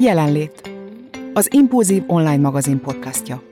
Jelenlét. Az Impulzív online magazin podcastja.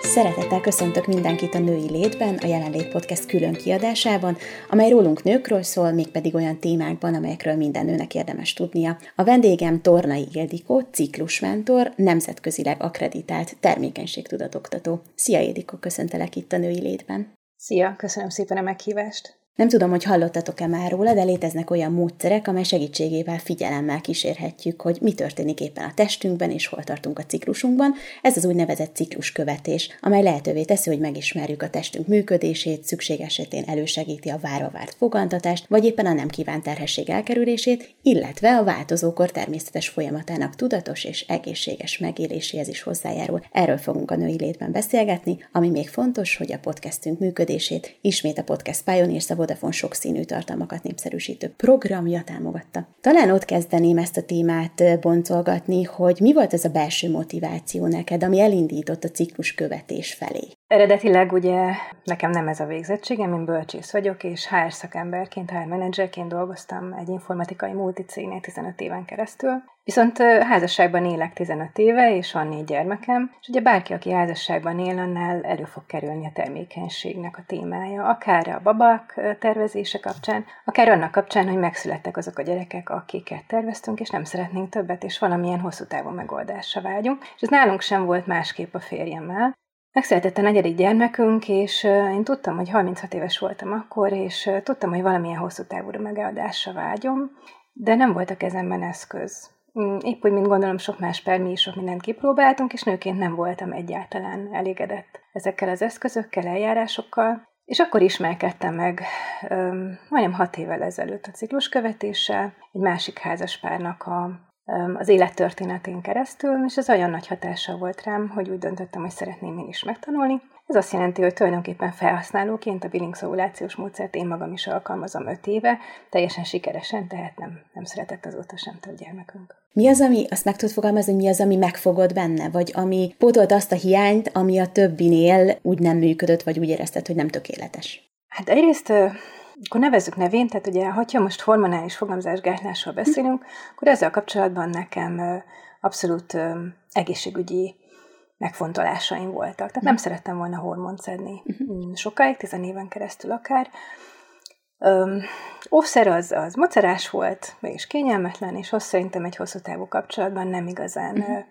Szeretettel köszöntök mindenkit a Női Létben, a Jelenlét Podcast külön kiadásában, amely rólunk nőkről szól, mégpedig olyan témákban, amelyekről minden nőnek érdemes tudnia. A vendégem Tornai Ildikó, ciklusmentor, nemzetközileg akreditált termékenységtudatoktató. Szia Ildikó, köszöntelek itt a Női Létben. Szia, köszönöm szépen a meghívást. Nem tudom, hogy hallottatok-e már róla, de léteznek olyan módszerek, amely segítségével figyelemmel kísérhetjük, hogy mi történik éppen a testünkben és hol tartunk a ciklusunkban. Ez az úgynevezett cikluskövetés, amely lehetővé teszi, hogy megismerjük a testünk működését, szükség esetén elősegíti a vára várt fogantatást, vagy éppen a nem kívánt terhesség elkerülését, illetve a változókor természetes folyamatának tudatos és egészséges megéléséhez is hozzájárul. Erről fogunk a női létben beszélgetni, ami még fontos, hogy a podcastünk működését ismét a Podcast Pioneers Vodafone sokszínű tartalmakat népszerűsítő programja támogatta. Talán ott kezdeném ezt a témát boncolgatni, hogy mi volt ez a belső motiváció neked, ami elindított a ciklus követés felé? Eredetileg ugye nekem nem ez a végzettségem, én bölcsész vagyok, és HR szakemberként, HR menedzserként dolgoztam egy informatikai multicégnél 15 éven keresztül. Viszont házasságban élek 15 éve, és van négy gyermekem, és ugye bárki, aki házasságban él, annál elő fog kerülni a termékenységnek a témája, akár a babak tervezése kapcsán, akár annak kapcsán, hogy megszülettek azok a gyerekek, akiket terveztünk, és nem szeretnénk többet, és valamilyen hosszú távú megoldásra vágyunk. És ez nálunk sem volt másképp a férjemmel. Megszületett a negyedik gyermekünk, és én tudtam, hogy 36 éves voltam akkor, és tudtam, hogy valamilyen hosszú távú megoldásra vágyom, de nem volt a kezemben eszköz. Mm, épp úgy, mint gondolom sok más per, mi is sok mindent kipróbáltunk, és nőként nem voltam egyáltalán elégedett ezekkel az eszközökkel, eljárásokkal. És akkor ismerkedtem meg um, majdnem hat évvel ezelőtt a cikluskövetéssel, egy másik házaspárnak a az élettörténetén keresztül, és ez olyan nagy hatással volt rám, hogy úgy döntöttem, hogy szeretném én is megtanulni. Ez azt jelenti, hogy tulajdonképpen felhasználóként a billing szovulációs módszert én magam is alkalmazom öt éve, teljesen sikeresen, tehát nem, nem szeretett azóta sem több gyermekünk. Mi az, ami, azt meg tudod fogalmazni, mi az, ami megfogod benne, vagy ami pótolt azt a hiányt, ami a többinél úgy nem működött, vagy úgy érezted, hogy nem tökéletes? Hát egyrészt akkor nevezzük nevén, tehát ugye, ha most hormonális fogamzásgátlásról beszélünk, akkor ezzel kapcsolatban nekem abszolút egészségügyi megfontolásaim voltak. Tehát nem szerettem volna hormont szedni uh-huh. sokáig, tizen éven keresztül akár. Um, óvszer az, az macerás volt, és kényelmetlen, és azt szerintem egy hosszú távú kapcsolatban nem igazán uh-huh.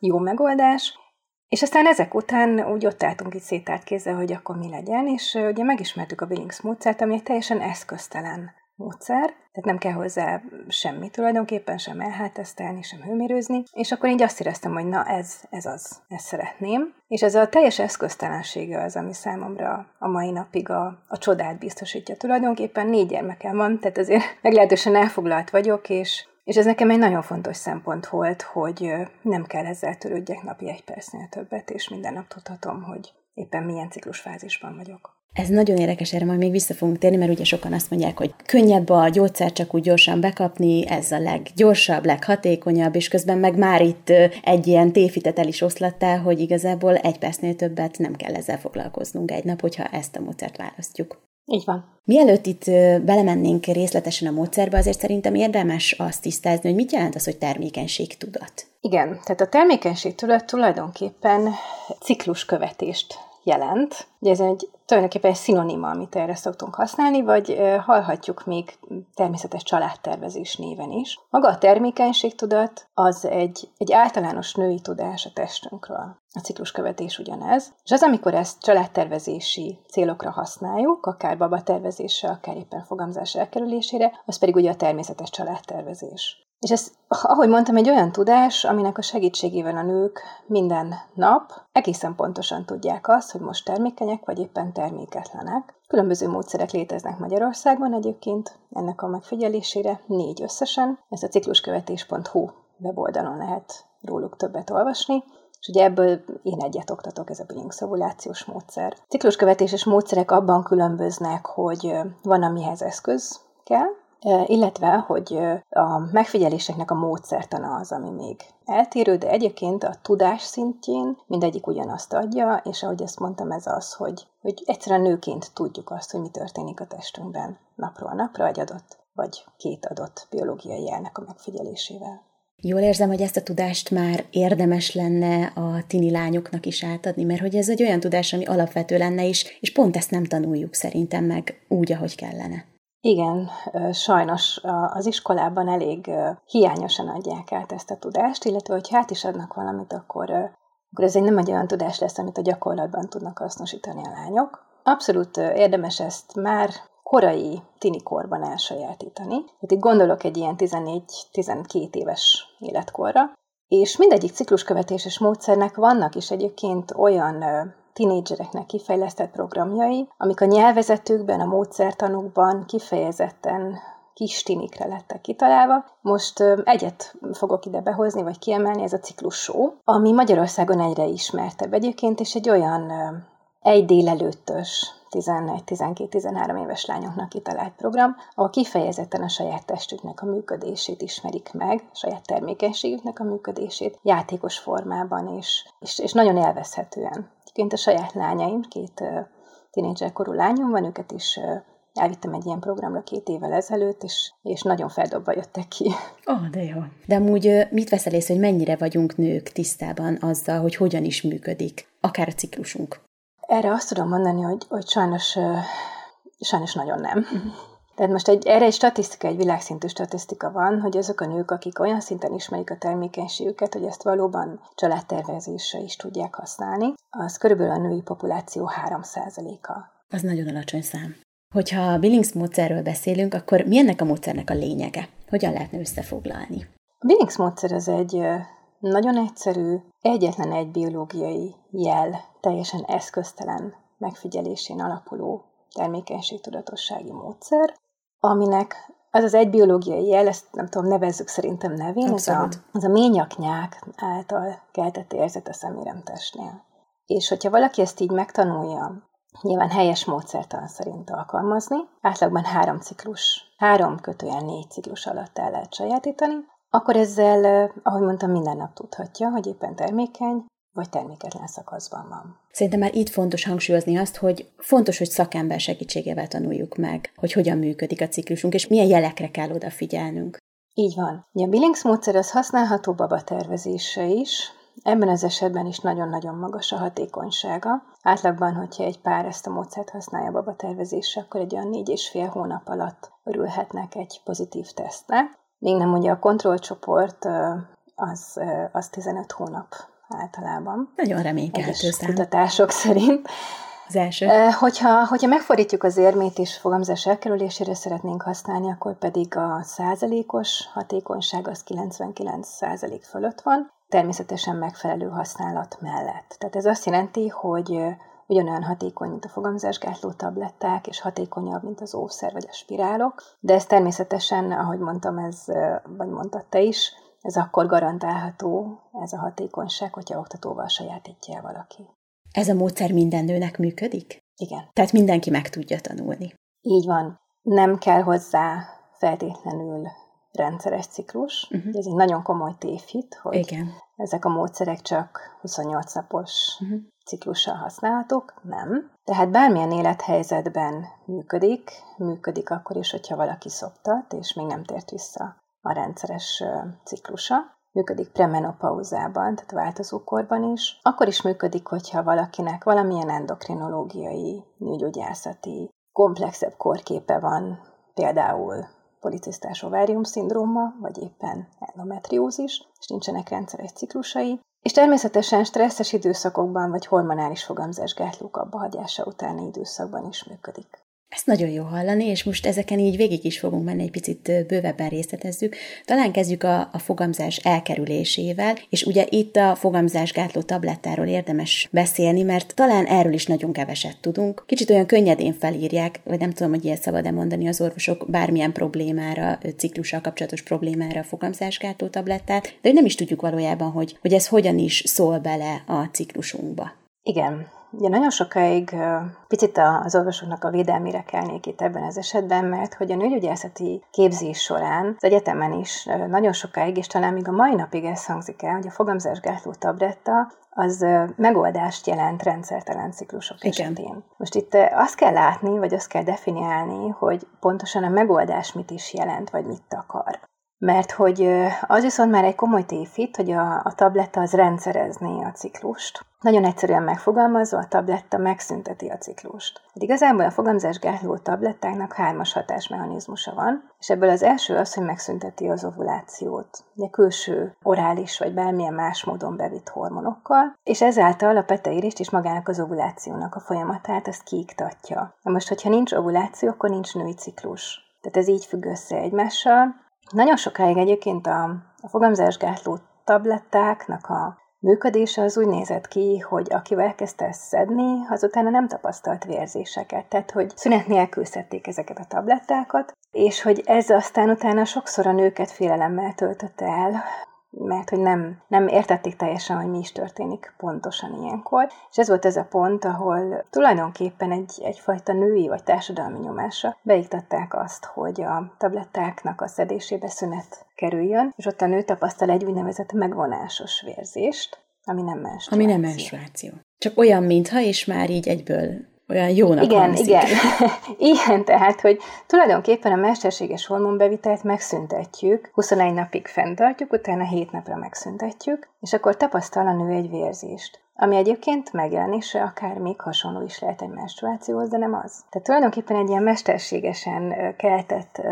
jó megoldás. És aztán ezek után úgy ott álltunk itt szétárt kézzel, hogy akkor mi legyen, és ugye megismertük a Billings módszert, ami egy teljesen eszköztelen módszer, tehát nem kell hozzá semmi tulajdonképpen, sem elhátesztelni, sem hőmérőzni, és akkor így azt éreztem, hogy na ez, ez az, ezt szeretném. És ez a teljes eszköztelensége az, ami számomra a mai napig a, a csodát biztosítja. Tulajdonképpen négy gyermekem van, tehát azért meglehetősen elfoglalt vagyok, és és ez nekem egy nagyon fontos szempont volt, hogy nem kell ezzel törődjek napi egy percnél többet, és minden nap tudhatom, hogy éppen milyen ciklusfázisban vagyok. Ez nagyon érdekes, erre majd még vissza fogunk térni, mert ugye sokan azt mondják, hogy könnyebb a gyógyszer csak úgy gyorsan bekapni, ez a leggyorsabb, leghatékonyabb, és közben meg már itt egy ilyen téfitet el is oszlattál, hogy igazából egy percnél többet nem kell ezzel foglalkoznunk egy nap, hogyha ezt a módszert választjuk. Így van. Mielőtt itt belemennénk részletesen a módszerbe, azért szerintem érdemes azt tisztázni, hogy mit jelent az, hogy termékenységtudat. Igen, tehát a termékenységtudat tulajdonképpen cikluskövetést jelent. Ugye ez egy tulajdonképpen egy szinonima, amit erre szoktunk használni, vagy hallhatjuk még természetes családtervezés néven is. Maga a termékenységtudat az egy, egy általános női tudás a testünkről. A cikluskövetés ugyanez. És az, amikor ezt családtervezési célokra használjuk, akár babatervezésre, akár éppen fogamzás elkerülésére, az pedig ugye a természetes családtervezés. És ez, ahogy mondtam, egy olyan tudás, aminek a segítségével a nők minden nap egészen pontosan tudják azt, hogy most termékenyek vagy éppen terméketlenek. Különböző módszerek léteznek Magyarországon egyébként, ennek a megfigyelésére négy összesen. Ez a cikluskövetés.hu weboldalon lehet róluk többet olvasni. És ugye ebből én egyet oktatok, ez a billing szovulációs módszer. Cikluskövetéses módszerek abban különböznek, hogy van, amihez eszköz kell, illetve, hogy a megfigyeléseknek a módszertana az, ami még eltérő, de egyébként a tudás szintjén mindegyik ugyanazt adja, és ahogy ezt mondtam, ez az, hogy, hogy egyszerűen nőként tudjuk azt, hogy mi történik a testünkben napról napra egy adott vagy két adott biológiai jelnek a megfigyelésével. Jól érzem, hogy ezt a tudást már érdemes lenne a tini lányoknak is átadni, mert hogy ez egy olyan tudás, ami alapvető lenne is, és pont ezt nem tanuljuk szerintem meg úgy, ahogy kellene. Igen, sajnos az iskolában elég hiányosan adják át ezt a tudást, illetve hogy hát is adnak valamit, akkor, akkor ez egy nem egy olyan tudás lesz, amit a gyakorlatban tudnak hasznosítani a lányok. Abszolút érdemes ezt már korai tinikorban elsajátítani. Tehát itt gondolok egy ilyen 14-12 éves életkorra, és mindegyik cikluskövetéses módszernek vannak is egyébként olyan tinédzsereknek kifejlesztett programjai, amik a nyelvezetőkben, a módszertanukban kifejezetten kis tinikre lettek kitalálva. Most egyet fogok ide behozni, vagy kiemelni, ez a ciklus show, ami Magyarországon egyre ismertebb egyébként, és egy olyan egy délelőttös 11-12-13 éves lányoknak kitalált program, ahol kifejezetten a saját testüknek a működését ismerik meg, saját termékenységüknek a működését játékos formában, és, és, és nagyon élvezhetően. Egyébként a saját lányaim, két uh, tínédzser korú lányom van, őket is elvittem egy ilyen programra két évvel ezelőtt, és, és nagyon feldobva jöttek ki. Ó, oh, de jó. De amúgy mit veszel észre, hogy mennyire vagyunk nők tisztában azzal, hogy hogyan is működik, akár a ciklusunk? Erre azt tudom mondani, hogy, hogy sajnos, sajnos nagyon nem. Tehát most egy, erre egy statisztika, egy világszintű statisztika van, hogy azok a nők, akik olyan szinten ismerik a termékenységüket, hogy ezt valóban családtervezésre is tudják használni, az körülbelül a női populáció 3%-a. Az nagyon alacsony szám. Hogyha a Billings módszerről beszélünk, akkor mi ennek a módszernek a lényege? Hogyan lehetne összefoglalni? A Billings módszer az egy nagyon egyszerű, egyetlen egy biológiai jel, teljesen eszköztelen megfigyelésén alapuló termékenységtudatossági módszer, aminek az az egy biológiai jel, ezt nem tudom, nevezzük szerintem nevén, ez a, az a ményaknyák által keltett érzet a szeméremtestnél. És hogyha valaki ezt így megtanulja, nyilván helyes módszertan szerint alkalmazni, átlagban három ciklus, három kötően négy ciklus alatt el lehet sajátítani, akkor ezzel, ahogy mondtam, minden nap tudhatja, hogy éppen termékeny, vagy terméketlen szakaszban van. Szerintem már itt fontos hangsúlyozni azt, hogy fontos, hogy szakember segítségével tanuljuk meg, hogy hogyan működik a ciklusunk, és milyen jelekre kell odafigyelnünk. Így van. A Billings módszer az használható baba tervezésre is, Ebben az esetben is nagyon-nagyon magas a hatékonysága. Átlagban, hogyha egy pár ezt a módszert használja baba tervezésre, akkor egy olyan négy és fél hónap alatt örülhetnek egy pozitív tesztnek. Még nem mondja a kontrollcsoport, az, az 15 hónap általában. Nagyon reménykeltő kutatások szerint. Az első. Hogyha, hogyha megfordítjuk az érmét és fogamzás elkerülésére szeretnénk használni, akkor pedig a százalékos hatékonyság az 99 százalék fölött van, természetesen megfelelő használat mellett. Tehát ez azt jelenti, hogy ugyanolyan hatékony, mint a fogamzásgátló tabletták, és hatékonyabb, mint az ószer vagy a spirálok, de ez természetesen, ahogy mondtam, ez, vagy mondtad te is, ez akkor garantálható, ez a hatékonyság, hogyha oktatóval sajátítja el valaki. Ez a módszer minden nőnek működik? Igen. Tehát mindenki meg tudja tanulni. Így van. Nem kell hozzá feltétlenül rendszeres ciklus. Uh-huh. Ez egy nagyon komoly tévhit, hogy Igen. ezek a módszerek csak 28 napos uh-huh. ciklussal használhatók. Nem. Tehát bármilyen élethelyzetben működik, működik akkor is, hogyha valaki szoptat, és még nem tért vissza a rendszeres ciklusa. Működik premenopauzában, tehát változókorban is. Akkor is működik, hogyha valakinek valamilyen endokrinológiai, nőgyógyászati, komplexebb korképe van, például policisztás ovárium szindróma, vagy éppen endometriózis, és nincsenek rendszeres ciklusai, és természetesen stresszes időszakokban vagy hormonális fogamzásgátlók abbahagyása utáni időszakban is működik. Ezt nagyon jó hallani, és most ezeken így végig is fogunk menni, egy picit bővebben részletezzük. Talán kezdjük a, a fogamzás elkerülésével, és ugye itt a fogamzásgátló tablettáról érdemes beszélni, mert talán erről is nagyon keveset tudunk. Kicsit olyan könnyedén felírják, vagy nem tudom, hogy ilyet szabad-e mondani az orvosok bármilyen problémára, ciklussal kapcsolatos problémára a fogamzásgátló tablettát, de nem is tudjuk valójában, hogy, hogy ez hogyan is szól bele a ciklusunkba. Igen, Ugye nagyon sokáig picit az orvosoknak a védelmére kelnék itt ebben az esetben, mert hogy a nőgyógyászati képzés során az egyetemen is nagyon sokáig, és talán még a mai napig ez hangzik el, hogy a fogamzásgátló tabletta az megoldást jelent rendszertelen ciklusok Igen. esetén. Most itt azt kell látni, vagy azt kell definiálni, hogy pontosan a megoldás mit is jelent, vagy mit akar. Mert hogy az viszont már egy komoly tévhit, hogy a, a tabletta az rendszerezné a ciklust. Nagyon egyszerűen megfogalmazva, a tabletta megszünteti a ciklust. Hát igazából a fogamzásgátló tablettáknak hármas hatásmechanizmusa van, és ebből az első az, hogy megszünteti az ovulációt, ugye külső orális vagy bármilyen más módon bevitt hormonokkal, és ezáltal a peteirist és magának az ovulációnak a folyamatát ezt kiiktatja. Na most, hogyha nincs ovuláció, akkor nincs női ciklus. Tehát ez így függ össze egymással, nagyon sokáig egyébként a, a fogamzásgátló tablettáknak a működése az úgy nézett ki, hogy akivel elkezdte ezt szedni, azután nem tapasztalt vérzéseket. Tehát, hogy szünet nélkül szedték ezeket a tablettákat, és hogy ez aztán utána sokszor a nőket félelemmel töltötte el, mert hogy nem, nem értették teljesen, hogy mi is történik pontosan ilyenkor. És ez volt ez a pont, ahol tulajdonképpen egy, egyfajta női vagy társadalmi nyomásra beiktatták azt, hogy a tablettáknak a szedésébe szünet kerüljön, és ott a nő tapasztal egy úgynevezett megvonásos vérzést, ami nem menstruáció. Ami nem menstruáció. Csak olyan, mintha, és már így egyből olyan jónak Igen, hangzik. igen. igen, tehát, hogy tulajdonképpen a mesterséges hormonbevitelt megszüntetjük, 21 napig fenntartjuk, utána 7 napra megszüntetjük, és akkor tapasztal a nő egy vérzést ami egyébként megjelenése akár még hasonló is lehet egy menstruációhoz, de nem az. Tehát tulajdonképpen egy ilyen mesterségesen keltett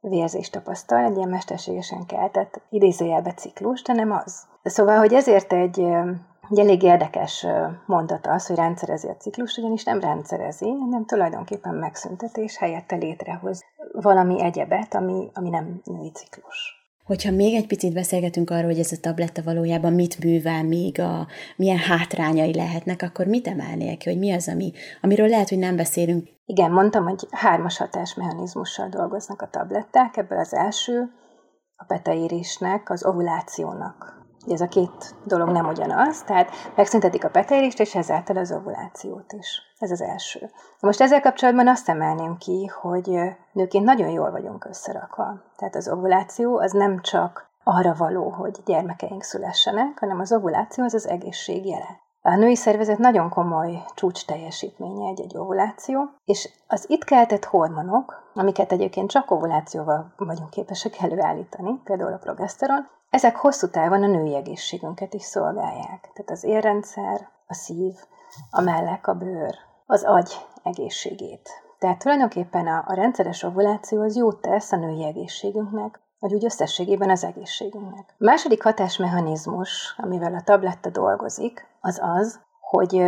vérzést tapasztal, egy ilyen mesterségesen keltett idézőjelbe ciklus, de nem az. Szóval, hogy ezért egy egy elég érdekes mondata az, hogy rendszerezi a ciklust, ugyanis nem rendszerezi, hanem tulajdonképpen megszüntetés helyette létrehoz valami egyebet, ami, ami nem női ciklus. Hogyha még egy picit beszélgetünk arról, hogy ez a tabletta valójában mit művel, még a, milyen hátrányai lehetnek, akkor mit emelnék ki, hogy mi az, ami, amiről lehet, hogy nem beszélünk? Igen, mondtam, hogy hármas hatásmechanizmussal dolgoznak a tabletták, ebből az első a peteírésnek, az ovulációnak ez a két dolog nem ugyanaz, tehát megszüntetik a peteirést, és ezáltal az ovulációt is. Ez az első. Most ezzel kapcsolatban azt emelném ki, hogy nőként nagyon jól vagyunk összerakva. Tehát az ovuláció az nem csak arra való, hogy gyermekeink szülessenek, hanem az ovuláció az az egészség jele. A női szervezet nagyon komoly csúcs teljesítménye egy-egy ovuláció, és az itt keltett hormonok, amiket egyébként csak ovulációval vagyunk képesek előállítani, például a progeszteron, ezek hosszú távon a női egészségünket is szolgálják. Tehát az érrendszer, a szív, a mellek, a bőr, az agy egészségét. Tehát tulajdonképpen a, a rendszeres ovuláció az jót tesz a női egészségünknek, vagy úgy összességében az egészségünknek. A második hatásmechanizmus, amivel a tabletta dolgozik, az az, hogy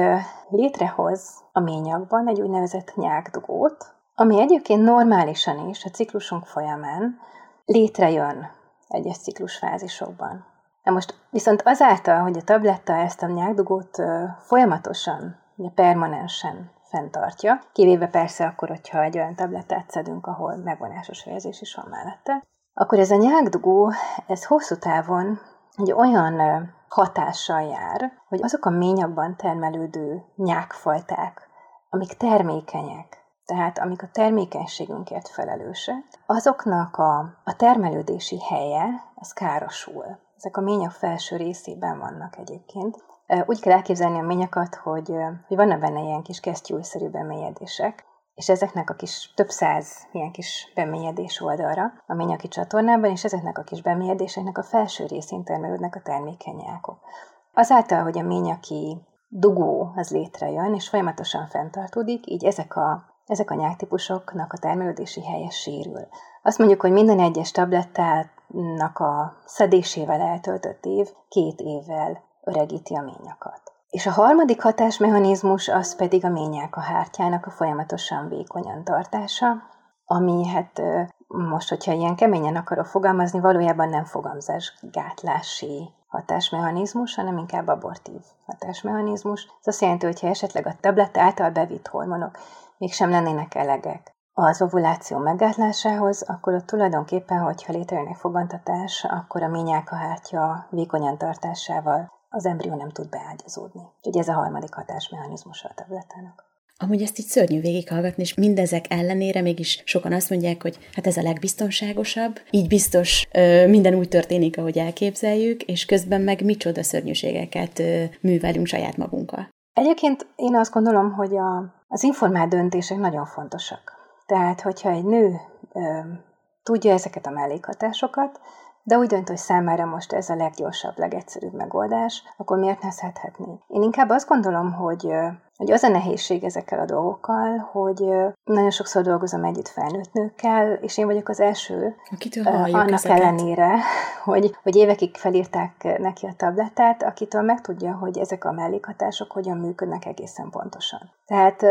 létrehoz a ményakban egy úgynevezett nyákdugót, ami egyébként normálisan is a ciklusunk folyamán létrejön egyes ciklusfázisokban. Na most viszont azáltal, hogy a tabletta ezt a nyákdugót folyamatosan, permanensen fenntartja, kivéve persze akkor, hogyha egy olyan tablettát szedünk, ahol megvonásos vérzés is van mellette, akkor ez a nyákdugó, ez hosszú távon egy olyan hatással jár, hogy azok a ményakban termelődő nyákfajták, amik termékenyek, tehát amik a termékenységünkért felelősek, azoknak a, a termelődési helye, az károsul. Ezek a ményak felső részében vannak egyébként. Úgy kell elképzelni a ményakat, hogy, hogy vannak benne ilyen kis kesztyűszerű bemélyedések, és ezeknek a kis több száz ilyen kis bemélyedés oldalra a ményaki csatornában, és ezeknek a kis bemélyedéseknek a felső részén termelődnek a termékeny ágok. Azáltal, hogy a ményaki dugó az létrejön, és folyamatosan fenntartódik, így ezek a ezek a nyáktípusoknak a termelődési helye sérül. Azt mondjuk, hogy minden egyes tablettának a szedésével eltöltött év két évvel öregíti a ményakat. És a harmadik hatásmechanizmus az pedig a ményák a hártyának a folyamatosan vékonyan tartása, ami hát most, hogyha ilyen keményen akarok fogalmazni, valójában nem fogamzásgátlási hatásmechanizmus, hanem inkább abortív hatásmechanizmus. Ez azt jelenti, hogy ha esetleg a tabletta által bevitt hormonok mégsem lennének elegek az ovuláció meggátlásához, akkor ott tulajdonképpen, hogyha létrejön egy fogantatás, akkor a ményákahártya vékonyan tartásával az embrió nem tud beágyazódni. Úgyhogy ez a harmadik hatásmechanizmus a tablettának. Amúgy ezt így szörnyű végighallgatni, és mindezek ellenére mégis sokan azt mondják, hogy hát ez a legbiztonságosabb, így biztos ö, minden úgy történik, ahogy elképzeljük, és közben meg micsoda szörnyűségeket ö, művelünk saját magunkkal. Egyébként én azt gondolom, hogy a, az informált döntések nagyon fontosak. Tehát, hogyha egy nő ö, tudja ezeket a mellékhatásokat, de úgy dönt, hogy számára most ez a leggyorsabb, legegyszerűbb megoldás, akkor miért ne szedhetné? Én inkább azt gondolom, hogy hogy az a nehézség ezekkel a dolgokkal, hogy nagyon sokszor dolgozom együtt felnőtt nőkkel, és én vagyok az első, Akitől annak ezeket. ellenére, hogy, hogy évekig felírták neki a tablettát, akitől megtudja, hogy ezek a mellékhatások hogyan működnek egészen pontosan. Tehát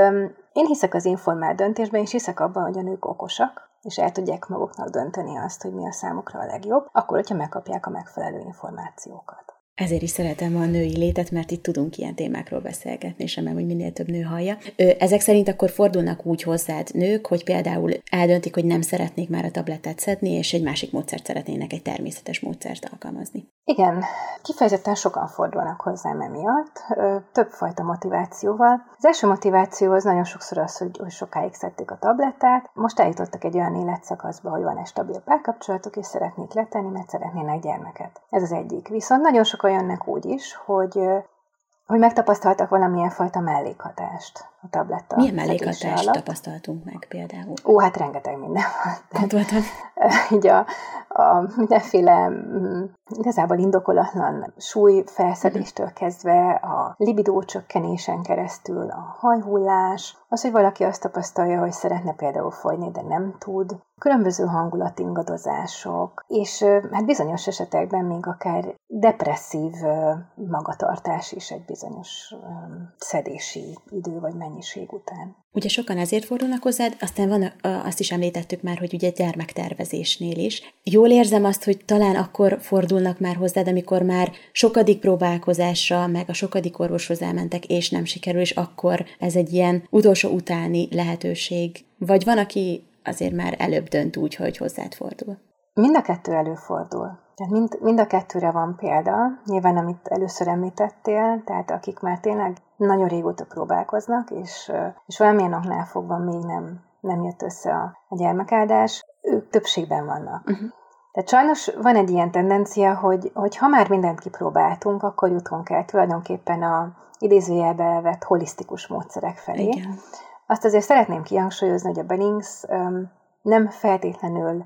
én hiszek az informált döntésben, és hiszek abban, hogy a nők okosak, és el tudják maguknak dönteni azt, hogy mi a számukra a legjobb, akkor, hogyha megkapják a megfelelő információkat. Ezért is szeretem a női létet, mert itt tudunk ilyen témákról beszélgetni, és remélem, hogy minél több nő hallja. Ezek szerint akkor fordulnak úgy hozzád nők, hogy például eldöntik, hogy nem szeretnék már a tablettát szedni, és egy másik módszert szeretnének, egy természetes módszert alkalmazni. Igen, kifejezetten sokan fordulnak hozzám emiatt, többfajta motivációval. Az első motiváció az nagyon sokszor az, hogy, hogy sokáig szedték a tablettát, most eljutottak egy olyan életszakaszba, hogy van egy stabil párkapcsolatuk, és szeretnék letenni, mert szeretnének gyermeket. Ez az egyik. Viszont nagyon sokan jönnek úgy is, hogy hogy megtapasztaltak valamilyen fajta mellékhatást a tabletta. Milyen mellékhatást tapasztaltunk meg például? Ó, hát rengeteg minden van. Gondoltam. Így a, a mindenféle mm, igazából indokolatlan súly felszedéstől kezdve a libidó csökkenésen keresztül a hajhullás, az, hogy valaki azt tapasztalja, hogy szeretne például folyni, de nem tud, különböző hangulatingadozások, és hát bizonyos esetekben még akár depresszív magatartás is egy bizonyos szedési idő vagy mennyiség után. Ugye sokan ezért fordulnak hozzád, aztán van, azt is említettük már, hogy ugye gyermektervezésnél is. Jól érzem azt, hogy talán akkor fordulnak már hozzád, amikor már sokadik próbálkozásra, meg a sokadik orvoshoz elmentek, és nem sikerül, és akkor ez egy ilyen utolsó utáni lehetőség. Vagy van, aki azért már előbb dönt úgy, hogy hozzád fordul? Mind a kettő előfordul. Tehát mind, mind a kettőre van példa. Nyilván, amit először említettél, tehát akik már tényleg nagyon régóta próbálkoznak, és, és valamilyen oknál fogva még nem, nem jött össze a, a gyermekáldás, ők többségben vannak. Uh-huh. Tehát sajnos van egy ilyen tendencia, hogy, hogy ha már mindent kipróbáltunk, akkor jutunk el tulajdonképpen a idézőjelbe vett holisztikus módszerek felé. Igen. Azt azért szeretném kihangsúlyozni, hogy a Bennings um, nem feltétlenül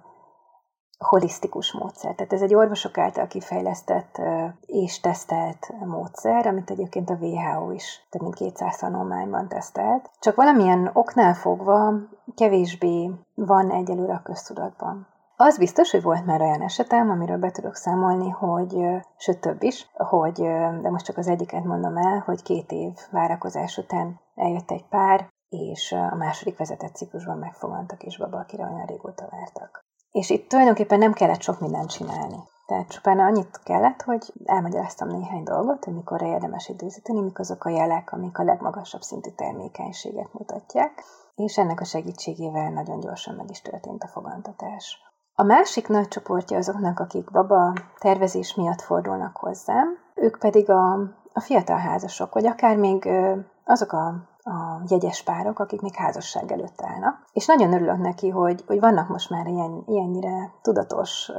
holisztikus módszer. Tehát ez egy orvosok által kifejlesztett uh, és tesztelt módszer, amit egyébként a WHO is több mint 200 tanulmányban tesztelt. Csak valamilyen oknál fogva kevésbé van egyelőre a köztudatban. Az biztos, hogy volt már olyan esetem, amiről be tudok számolni, hogy, sőt több is, hogy, de most csak az egyiket mondom el, hogy két év várakozás után eljött egy pár, és a második vezetett ciklusban megfogantak kisbaba, akire olyan régóta vártak. És itt tulajdonképpen nem kellett sok mindent csinálni. Tehát csupán annyit kellett, hogy elmagyaráztam néhány dolgot, hogy mikor érdemes időzíteni, mik azok a jelek, amik a legmagasabb szintű termékenységet mutatják, és ennek a segítségével nagyon gyorsan meg is történt a fogantatás. A másik nagy csoportja azoknak, akik baba tervezés miatt fordulnak hozzám, ők pedig a, a fiatal házasok, vagy akár még azok a, a jegyes párok, akik még házasság előtt állnak. És nagyon örülök neki, hogy, hogy vannak most már ilyen, ilyennyire tudatos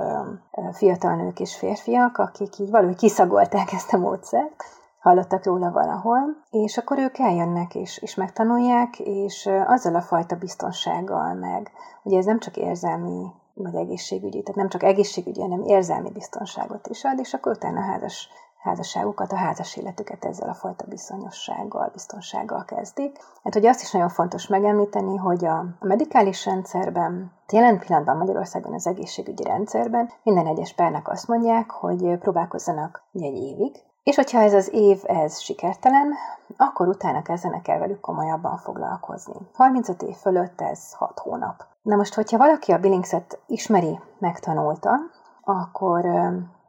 fiatal nők és férfiak, akik így valahogy kiszagolták ezt a módszert, hallottak róla valahol, és akkor ők eljönnek és, és megtanulják, és azzal a fajta biztonsággal meg, ugye ez nem csak érzelmi vagy egészségügyi, tehát nem csak egészségügyi, hanem érzelmi biztonságot is ad, és akkor utána házas, házasságukat, a házas életüket ezzel a fajta bizonyossággal, biztonsággal kezdik. Hát hogy azt is nagyon fontos megemlíteni, hogy a medikális rendszerben, jelen pillanatban Magyarországon az egészségügyi rendszerben minden egyes párnak azt mondják, hogy próbálkozzanak egy évig, és hogyha ez az év ez sikertelen, akkor utána kezdenek el velük komolyabban foglalkozni. 35 év fölött ez 6 hónap. Na most, hogyha valaki a Billingset ismeri, megtanulta, akkor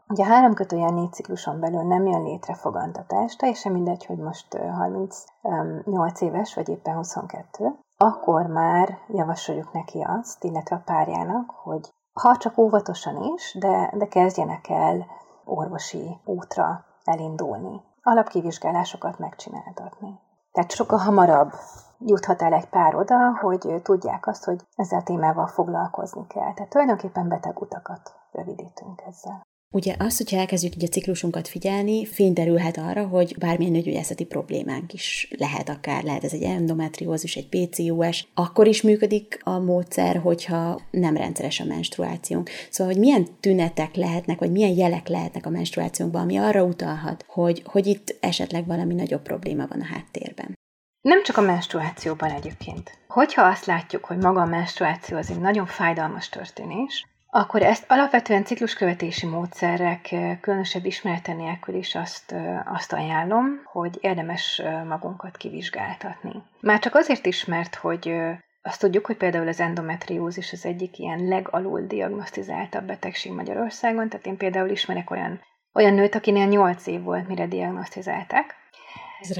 ugye három kötője négy cikluson belül nem jön létre fogantatás, teljesen mindegy, hogy most 38 éves, vagy éppen 22, akkor már javasoljuk neki azt, illetve a párjának, hogy ha csak óvatosan is, de, de kezdjenek el orvosi útra elindulni, alapkivizsgálásokat megcsináltatni. Tehát sokkal hamarabb juthat el egy pár oda, hogy tudják azt, hogy ezzel a témával foglalkozni kell. Tehát tulajdonképpen betegutakat rövidítünk ezzel. Ugye az, hogyha elkezdjük így a ciklusunkat figyelni, fényderülhet arra, hogy bármilyen nőgyógyászati problémánk is lehet akár, lehet ez egy endometriózis, egy PCOS, akkor is működik a módszer, hogyha nem rendszeres a menstruációnk. Szóval, hogy milyen tünetek lehetnek, vagy milyen jelek lehetnek a menstruációnkban, ami arra utalhat, hogy, hogy itt esetleg valami nagyobb probléma van a háttérben. Nem csak a menstruációban egyébként. Hogyha azt látjuk, hogy maga a menstruáció az egy nagyon fájdalmas történés, akkor ezt alapvetően cikluskövetési módszerek különösebb ismerete nélkül is azt, azt ajánlom, hogy érdemes magunkat kivizsgáltatni. Már csak azért is, mert hogy azt tudjuk, hogy például az endometriózis az egyik ilyen legalul diagnosztizáltabb betegség Magyarországon, tehát én például ismerek olyan, olyan nőt, akinél 8 év volt, mire diagnosztizálták,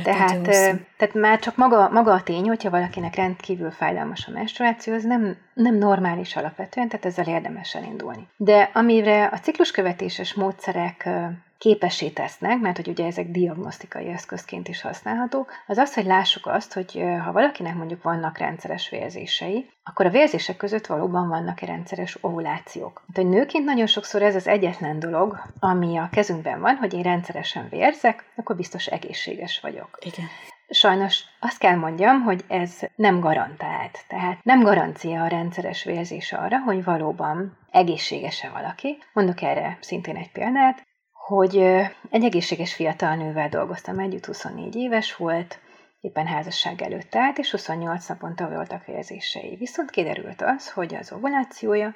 tehát, tehát már csak maga, maga a tény, hogyha valakinek rendkívül fájdalmas a menstruáció, az nem, nem normális alapvetően, tehát ezzel érdemes elindulni. De amire a cikluskövetéses módszerek képessé tesznek, mert hogy ugye ezek diagnosztikai eszközként is használhatók, az az, hogy lássuk azt, hogy ha valakinek mondjuk vannak rendszeres vérzései, akkor a vérzések között valóban vannak-e rendszeres ovulációk. Hát, hogy nőként nagyon sokszor ez az egyetlen dolog, ami a kezünkben van, hogy én rendszeresen vérzek, akkor biztos egészséges vagyok. Igen. Sajnos azt kell mondjam, hogy ez nem garantált. Tehát nem garancia a rendszeres vérzés arra, hogy valóban egészséges-e valaki. Mondok erre szintén egy példát hogy egy egészséges fiatal nővel dolgoztam együtt, 24 éves volt, éppen házasság előtt állt, és 28 naponta voltak vérzései. Viszont kiderült az, hogy az ovulációja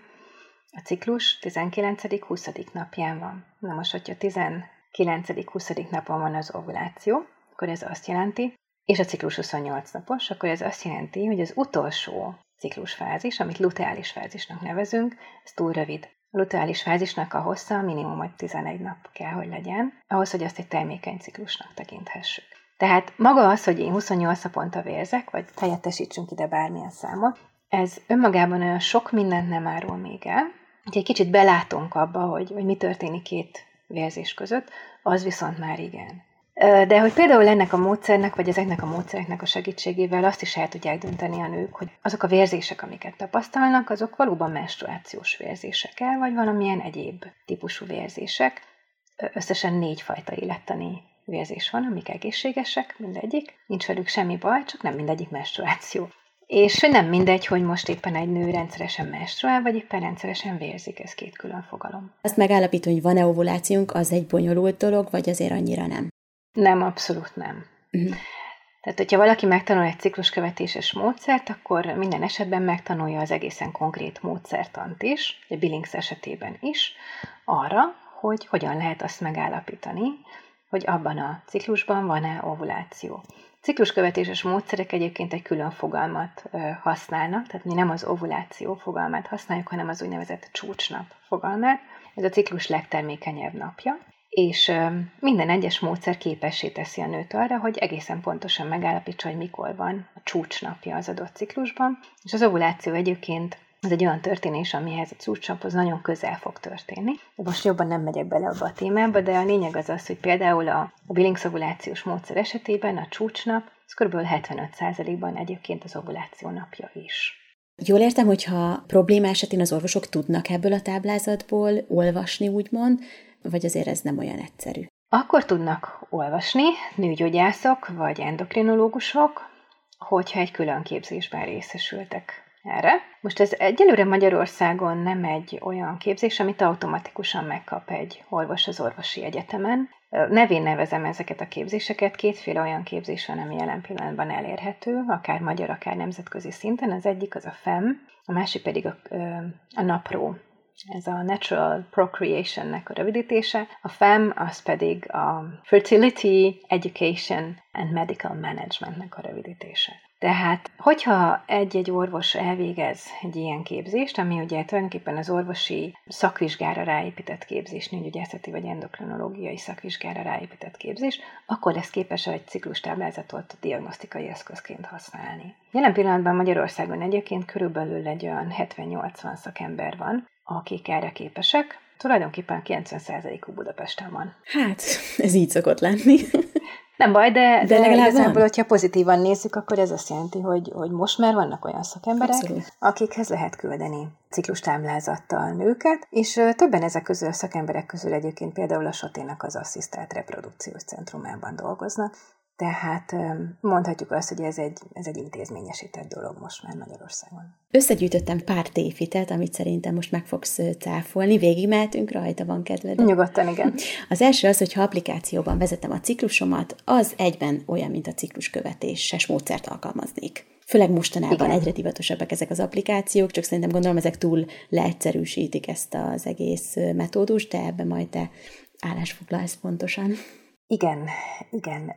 a ciklus 19-20. napján van. Na most, hogyha 19-20. napon van az ovuláció, akkor ez azt jelenti, és a ciklus 28 napos, akkor ez azt jelenti, hogy az utolsó ciklusfázis, amit luteális fázisnak nevezünk, ez túl rövid. Luteális fázisnak a hossza minimum hogy 11 nap kell, hogy legyen, ahhoz, hogy azt egy termékeny ciklusnak tekinthessük. Tehát maga az, hogy én 28 naponta vérzek, vagy helyettesítsünk ide bármilyen számot, ez önmagában olyan sok mindent nem árul még el, hogy egy kicsit belátunk abba, hogy, hogy mi történik két vérzés között, az viszont már igen. De hogy például ennek a módszernek, vagy ezeknek a módszereknek a segítségével azt is el tudják dönteni a nők, hogy azok a vérzések, amiket tapasztalnak, azok valóban menstruációs vérzések el, vagy valamilyen egyéb típusú vérzések. Összesen négy fajta élettani vérzés van, amik egészségesek, mindegyik. Nincs velük semmi baj, csak nem mindegyik menstruáció. És nem mindegy, hogy most éppen egy nő rendszeresen menstruál, vagy éppen rendszeresen vérzik, ez két külön fogalom. Azt megállapítani, hogy van-e ovulációnk, az egy bonyolult dolog, vagy azért annyira nem? Nem, abszolút nem. Uh-huh. Tehát, hogyha valaki megtanul egy cikluskövetéses módszert, akkor minden esetben megtanulja az egészen konkrét módszertant is, a Billings esetében is, arra, hogy hogyan lehet azt megállapítani, hogy abban a ciklusban van-e ovuláció. Cikluskövetéses módszerek egyébként egy külön fogalmat használnak, tehát mi nem az ovuláció fogalmát használjuk, hanem az úgynevezett csúcsnap fogalmát. Ez a ciklus legtermékenyebb napja, és minden egyes módszer képessé teszi a nőt arra, hogy egészen pontosan megállapítsa, hogy mikor van a csúcsnapja az adott ciklusban, és az ovuláció egyébként ez egy olyan történés, amihez a csúcsnaphoz nagyon közel fog történni. Most jobban nem megyek bele abba a témába, de a lényeg az az, hogy például a, a Billings ovulációs módszer esetében a csúcsnap az kb. 75%-ban egyébként az ovuláció napja is. Jól értem, hogyha probléma esetén az orvosok tudnak ebből a táblázatból olvasni, úgymond, vagy azért ez nem olyan egyszerű? Akkor tudnak olvasni nőgyógyászok vagy endokrinológusok, hogyha egy külön képzésben részesültek erre. Most ez egyelőre Magyarországon nem egy olyan képzés, amit automatikusan megkap egy orvos az orvosi egyetemen. Nevén nevezem ezeket a képzéseket, kétféle olyan képzés van, ami jelen pillanatban elérhető, akár magyar, akár nemzetközi szinten. Az egyik az a FEM, a másik pedig a, a NAPRO, ez a Natural Procreation-nek a rövidítése, a FEM az pedig a Fertility Education and Medical Management-nek a rövidítése. Tehát, hogyha egy-egy orvos elvégez egy ilyen képzést, ami ugye tulajdonképpen az orvosi szakvizsgára ráépített képzés, nőgyógyászati vagy endokrinológiai szakvizsgára ráépített képzés, akkor lesz képes egy ciklustáblázatot diagnosztikai eszközként használni. Jelen pillanatban Magyarországon egyébként körülbelül egy olyan 70-80 szakember van, akik erre képesek, tulajdonképpen 90%-uk Budapesten van. Hát, ez így szokott lenni. Nem baj, de, de, de legalább igazából, van. hogyha pozitívan nézzük, akkor ez azt jelenti, hogy, hogy most már vannak olyan szakemberek, Abszolút. akikhez lehet küldeni ciklustámlázattal nőket, és többen ezek közül a szakemberek közül egyébként például a Sotének az asszisztált reprodukciós centrumában dolgoznak, tehát mondhatjuk azt, hogy ez egy, ez egy intézményesített dolog most már Magyarországon. Összegyűjtöttem pár téfitet, amit szerintem most meg fogsz cáfolni. Végigmehetünk rajta, van kedved? Nyugodtan, igen. Az első az, hogy ha applikációban vezetem a ciklusomat, az egyben olyan, mint a cikluskövetéses módszert alkalmaznék. Főleg mostanában Igen. egyre divatosabbak ezek az applikációk, csak szerintem gondolom ezek túl leegyszerűsítik ezt az egész metódust, de ebbe majd te állásfoglalsz pontosan. Igen, igen.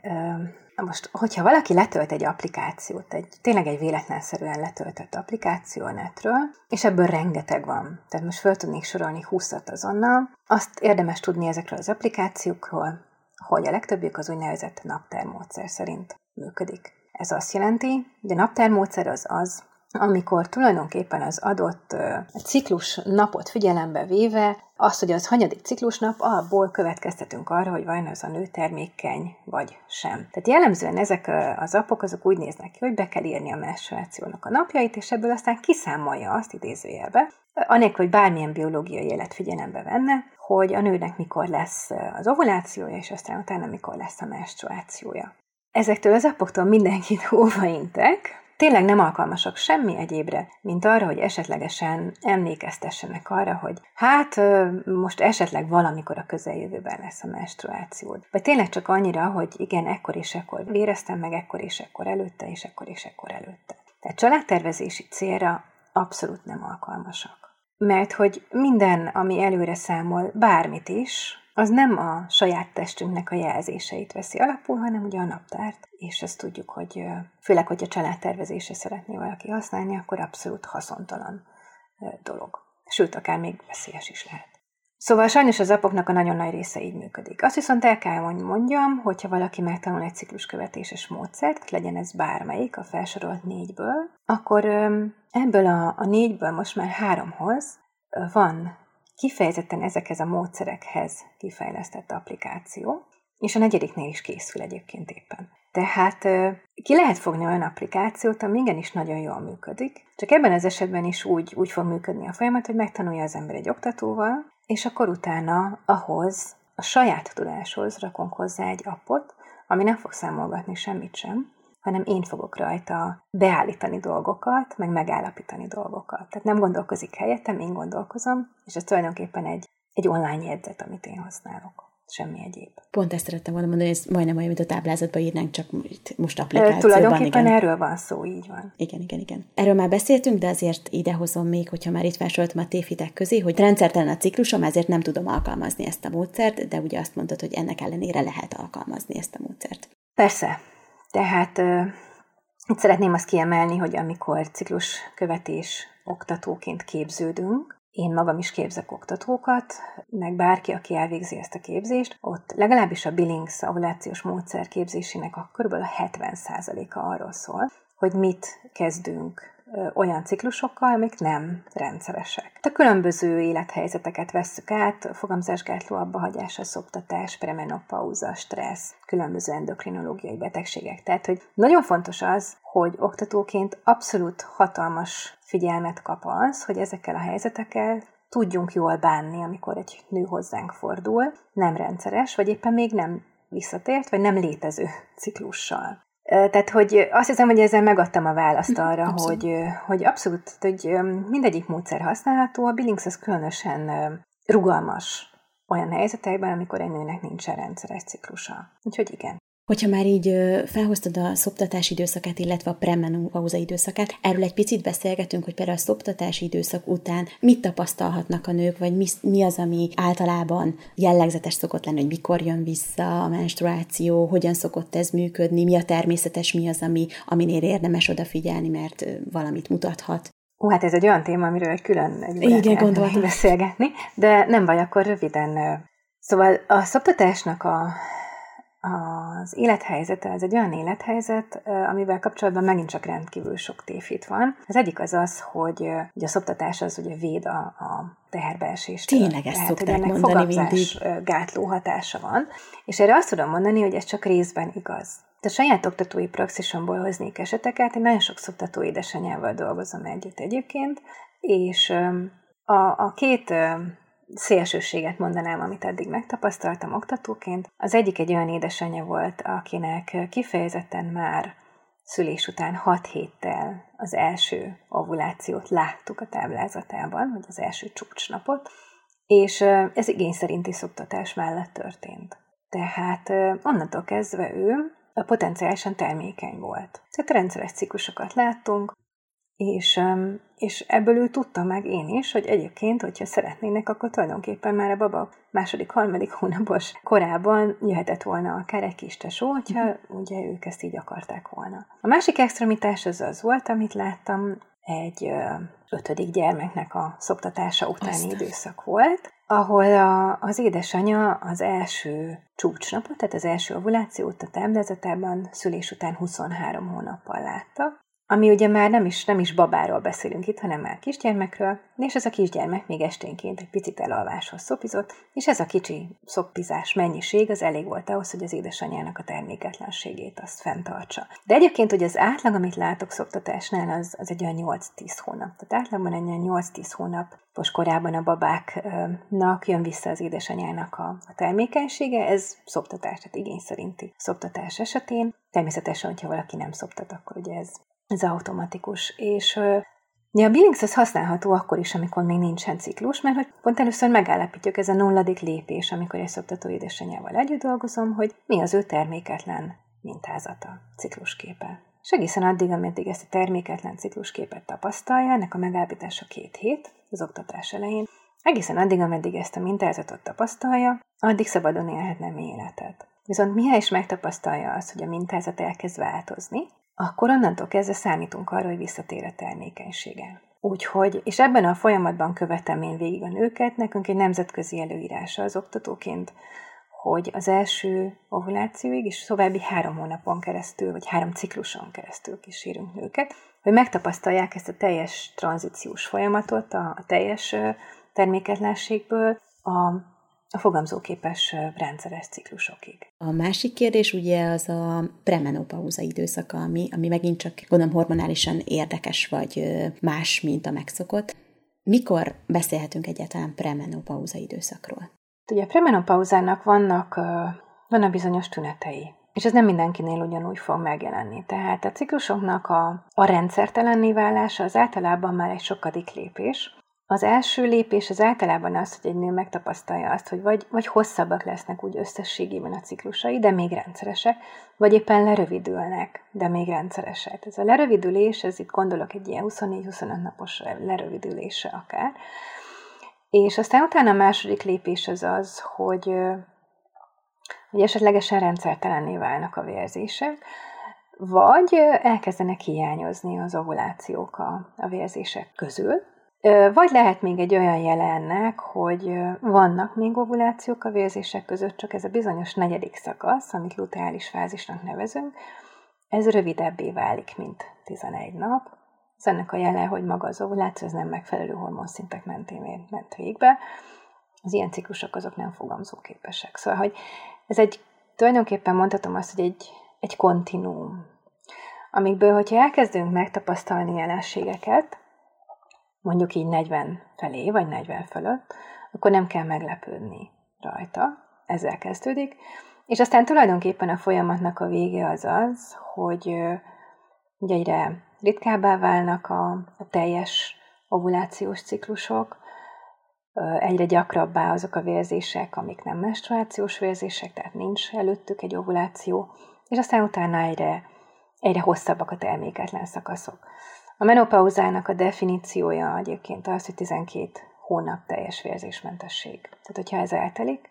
Most, hogyha valaki letölt egy applikációt, egy, tényleg egy véletlenszerűen letöltött applikáció a netről, és ebből rengeteg van, tehát most föl tudnék sorolni 20-at azonnal, azt érdemes tudni ezekről az applikációkról, hogy a legtöbbjük az úgynevezett naptármódszer szerint működik. Ez azt jelenti, hogy a naptármódszer az az, amikor tulajdonképpen az adott ciklus napot figyelembe véve, azt, hogy az hanyadik ciklusnap, abból következtetünk arra, hogy vajon az a nő termékeny, vagy sem. Tehát jellemzően ezek az appok azok úgy néznek ki, hogy be kell írni a menstruációnak a napjait, és ebből aztán kiszámolja azt idézőjelbe, anélkül, hogy bármilyen biológiai élet figyelembe venne, hogy a nőnek mikor lesz az ovulációja, és aztán utána mikor lesz a menstruációja. Ezektől az appoktól mindenkit óva intek, tényleg nem alkalmasak semmi egyébre, mint arra, hogy esetlegesen emlékeztessenek arra, hogy hát most esetleg valamikor a közeljövőben lesz a menstruációd. Vagy tényleg csak annyira, hogy igen, ekkor és ekkor véreztem meg, ekkor és ekkor előtte, és ekkor és ekkor előtte. Tehát családtervezési célra abszolút nem alkalmasak. Mert hogy minden, ami előre számol, bármit is, az nem a saját testünknek a jelzéseit veszi alapul, hanem ugye a naptárt. És ezt tudjuk, hogy főleg, hogy a családtervezésre szeretné valaki használni, akkor abszolút haszontalan dolog. Sőt, akár még veszélyes is lehet. Szóval sajnos az apoknak a nagyon nagy része így működik. Azt viszont el kell mondjam, hogyha valaki megtanul egy cikluskövetéses módszert, legyen ez bármelyik a felsorolt négyből, akkor ebből a, a négyből most már háromhoz van kifejezetten ezekhez a módszerekhez kifejlesztett applikáció, és a negyediknél is készül egyébként éppen. Tehát ki lehet fogni olyan applikációt, ami igenis nagyon jól működik, csak ebben az esetben is úgy, úgy fog működni a folyamat, hogy megtanulja az ember egy oktatóval, és akkor utána ahhoz, a saját tudáshoz rakunk hozzá egy appot, ami nem fog számolgatni semmit sem, hanem én fogok rajta beállítani dolgokat, meg megállapítani dolgokat. Tehát nem gondolkozik helyettem, én gondolkozom, és ez tulajdonképpen egy, egy online jegyzet, amit én használok. Semmi egyéb. Pont ezt szerettem volna mondani, ez majdnem olyan, mint a táblázatban írnánk, csak most applikációban. Tulajdonképpen igen. erről van szó, így van. Igen, igen, igen. Erről már beszéltünk, de azért idehozom még, hogyha már itt felsoroltam a téfitek közé, hogy rendszertelen a ciklusom, ezért nem tudom alkalmazni ezt a módszert, de ugye azt mondtad, hogy ennek ellenére lehet alkalmazni ezt a módszert. Persze. Tehát itt szeretném azt kiemelni, hogy amikor ciklus követés oktatóként képződünk, én magam is képzek oktatókat, meg bárki, aki elvégzi ezt a képzést, ott legalábbis a Billings ovulációs módszer képzésének a kb. a 70%-a arról szól, hogy mit kezdünk olyan ciklusokkal, amik nem rendszeresek. A különböző élethelyzeteket vesszük át, fogamzásgátló abbahagyása, szoptatás, premenopauza, stressz, különböző endokrinológiai betegségek. Tehát, hogy nagyon fontos az, hogy oktatóként abszolút hatalmas figyelmet kap az, hogy ezekkel a helyzetekkel tudjunk jól bánni, amikor egy nő hozzánk fordul, nem rendszeres, vagy éppen még nem visszatért, vagy nem létező ciklussal. Tehát, hogy azt hiszem, hogy ezzel megadtam a választ arra, abszolút. hogy, hogy abszolút, hogy mindegyik módszer használható, a Billings az különösen rugalmas olyan helyzetekben, amikor egy nőnek nincsen rendszeres ciklusa. Úgyhogy igen. Hogyha már így felhoztad a szoptatási időszakát, illetve a premenopauza időszakát, erről egy picit beszélgetünk, hogy például a szoptatási időszak után mit tapasztalhatnak a nők, vagy mi, mi az, ami általában jellegzetes szokott lenni, hogy mikor jön vissza a menstruáció, hogyan szokott ez működni, mi a természetes, mi az, ami, aminél érdemes odafigyelni, mert valamit mutathat. Ó, hát ez egy olyan téma, amiről egy külön egy Igen, gondoltam beszélgetni, de nem baj, akkor röviden. Szóval a szoptatásnak a az élethelyzete, ez egy olyan élethelyzet, amivel kapcsolatban megint csak rendkívül sok tévhit van. Az egyik az az, hogy ugye a szoptatás az ugye véd a, a teherbeesést. Tényleg ezt Tehát, szokták ennek mondani mindig. gátló hatása van. És erre azt tudom mondani, hogy ez csak részben igaz. A saját oktatói praxisomból hoznék eseteket, én nagyon sok szoktató édesanyával dolgozom együtt egyébként, és a, a két szélsőséget mondanám, amit eddig megtapasztaltam oktatóként. Az egyik egy olyan édesanyja volt, akinek kifejezetten már szülés után 6 héttel az első ovulációt láttuk a táblázatában, vagy az első csúcsnapot, és ez igény szerinti szoktatás mellett történt. Tehát onnantól kezdve ő potenciálisan termékeny volt. Tehát rendszeres ciklusokat láttunk, és, és ebből ő tudta meg én is, hogy egyébként, hogyha szeretnének, akkor tulajdonképpen már a baba második, harmadik hónapos korában jöhetett volna akár egy kis tesó, hogyha uh-huh. ugye ők ezt így akarták volna. A másik extremitás az az volt, amit láttam, egy ötödik gyermeknek a szoptatása utáni Azt. időszak volt, ahol a, az édesanyja az első csúcsnapot, tehát az első ovulációt a táblázatában szülés után 23 hónappal látta, ami ugye már nem is, nem is babáról beszélünk itt, hanem már kisgyermekről, és ez a kisgyermek még esténként egy picit elalváshoz szopizott, és ez a kicsi szopizás mennyiség az elég volt ahhoz, hogy az édesanyjának a terméketlenségét azt fenntartsa. De egyébként, hogy az átlag, amit látok szoptatásnál, az, az egy olyan 8-10 hónap. Tehát átlagban egy olyan 8-10 hónapos korában a babáknak jön vissza az édesanyjának a, a termékenysége, ez szoptatás, tehát igény szerinti szoptatás esetén. Természetesen, hogyha valaki nem szoptat, akkor ugye ez ez automatikus. És Ja, a Billings az használható akkor is, amikor még nincsen ciklus, mert hogy pont először megállapítjuk ez a nulladik lépés, amikor egy szoptató édesanyjával együtt dolgozom, hogy mi az ő terméketlen mintázata, ciklusképe. És egészen addig, ameddig ezt a terméketlen ciklusképet tapasztalja, ennek a megállapítása két hét, az oktatás elején, egészen addig, ameddig ezt a mintázatot tapasztalja, addig szabadon élhet nem életet. Viszont mihely is megtapasztalja azt, hogy a mintázat elkezd változni, akkor onnantól kezdve számítunk arra, hogy visszatér a termékenysége. Úgyhogy, és ebben a folyamatban követem én végig a nőket, nekünk egy nemzetközi előírása az oktatóként, hogy az első ovulációig és további három hónapon keresztül, vagy három cikluson keresztül kísérünk nőket, hogy megtapasztalják ezt a teljes tranzíciós folyamatot, a, a teljes terméketlenségből a a fogamzóképes rendszeres ciklusokig. A másik kérdés ugye az a premenopauza időszaka, ami, ami megint csak gondolom hormonálisan érdekes vagy más, mint a megszokott. Mikor beszélhetünk egyáltalán premenopauza időszakról? Ugye a premenopauzának vannak, vannak bizonyos tünetei, és ez nem mindenkinél ugyanúgy fog megjelenni. Tehát a ciklusoknak a, a rendszertelenné válása az általában már egy sokadik lépés, az első lépés az általában az, hogy egy nő megtapasztalja azt, hogy vagy, vagy hosszabbak lesznek úgy összességében a ciklusai, de még rendszeresek, vagy éppen lerövidülnek, de még rendszeresek. Ez a lerövidülés, ez itt gondolok egy ilyen 24-25 napos lerövidülése akár. És aztán utána a második lépés az az, hogy, hogy esetlegesen rendszertelenné válnak a vérzések, vagy elkezdenek hiányozni az ovulációk a, a vérzések közül, vagy lehet még egy olyan jele ennek, hogy vannak még ovulációk a vérzések között, csak ez a bizonyos negyedik szakasz, amit luteális fázisnak nevezünk, ez rövidebbé válik, mint 11 nap. Ez ennek a jele, hogy maga az ovuláció az nem megfelelő hormonszintek mentén ment végbe. Az ilyen ciklusok azok nem fogamzóképesek. Szóval, hogy ez egy, tulajdonképpen mondhatom azt, hogy egy, egy kontinuum, amikből, hogyha elkezdünk megtapasztalni jelenségeket, mondjuk így 40 felé, vagy 40 fölött, akkor nem kell meglepődni rajta. Ezzel kezdődik. És aztán tulajdonképpen a folyamatnak a vége az az, hogy ugye egyre ritkábbá válnak a, a teljes ovulációs ciklusok, egyre gyakrabbá azok a vérzések, amik nem menstruációs vérzések, tehát nincs előttük egy ovuláció, és aztán utána egyre, egyre hosszabbak a terméketlen szakaszok. A menopauzának a definíciója egyébként az, hogy 12 hónap teljes vérzésmentesség. Tehát, hogyha ez eltelik,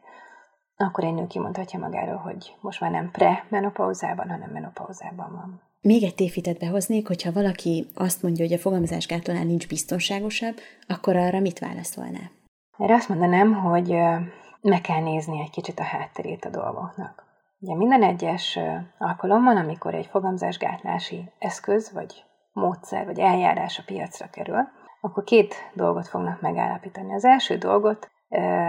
akkor egy nő kimondhatja magáról, hogy most már nem pre-menopauzában, hanem menopauzában van. Még egy tévhitet behoznék, hogyha valaki azt mondja, hogy a fogalmazásgátolnál nincs biztonságosabb, akkor arra mit válaszolná? Erre azt mondanám, hogy meg kell nézni egy kicsit a hátterét a dolgoknak. Ugye minden egyes alkalommal, amikor egy fogamzásgátlási eszköz, vagy módszer, vagy eljárás a piacra kerül, akkor két dolgot fognak megállapítani. Az első dolgot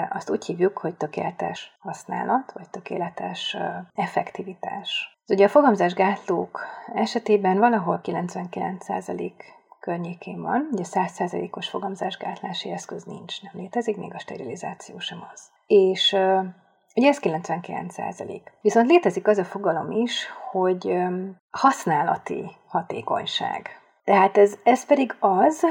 azt úgy hívjuk, hogy tökéletes használat, vagy tökéletes effektivitás. Ugye a fogamzásgátlók esetében valahol 99% környékén van, ugye 100%-os fogamzásgátlási eszköz nincs, nem létezik, még a sterilizáció sem az. És ugye ez 99%. Viszont létezik az a fogalom is, hogy használati hatékonyság. Tehát ez, ez pedig az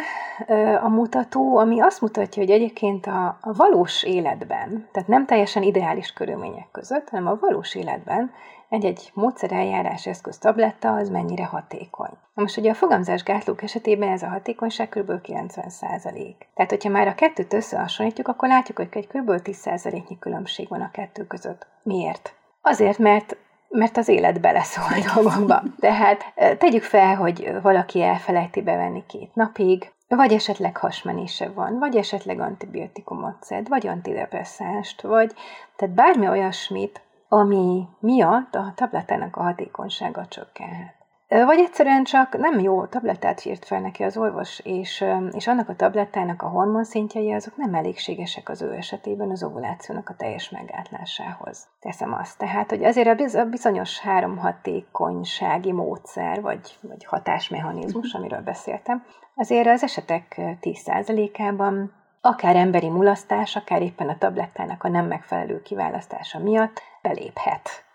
a mutató, ami azt mutatja, hogy egyébként a, a valós életben, tehát nem teljesen ideális körülmények között, hanem a valós életben egy-egy módszereljárás eszköz tabletta az mennyire hatékony. Na most ugye a fogamzásgátlók esetében ez a hatékonyság kb. 90%. Tehát, hogyha már a kettőt összehasonlítjuk, akkor látjuk, hogy egy kb. 10%-nyi különbség van a kettő között. Miért? Azért, mert mert az élet beleszól a dolgokba. Tehát tegyük fel, hogy valaki elfelejti bevenni két napig, vagy esetleg hasmenése van, vagy esetleg antibiotikumot szed, vagy antidepresszást, vagy tehát bármi olyasmit, ami miatt a tabletának a hatékonysága csökkenhet. Vagy egyszerűen csak nem jó tablettát írt fel neki az orvos, és, és annak a tablettának a hormonszintjei azok nem elégségesek az ő esetében az ovulációnak a teljes megátlásához. Teszem azt. Tehát, hogy azért a bizonyos három hatékonysági módszer, vagy, vagy hatásmechanizmus, mhm. amiről beszéltem, azért az esetek 10%-ában akár emberi mulasztás, akár éppen a tablettának a nem megfelelő kiválasztása miatt beléphet.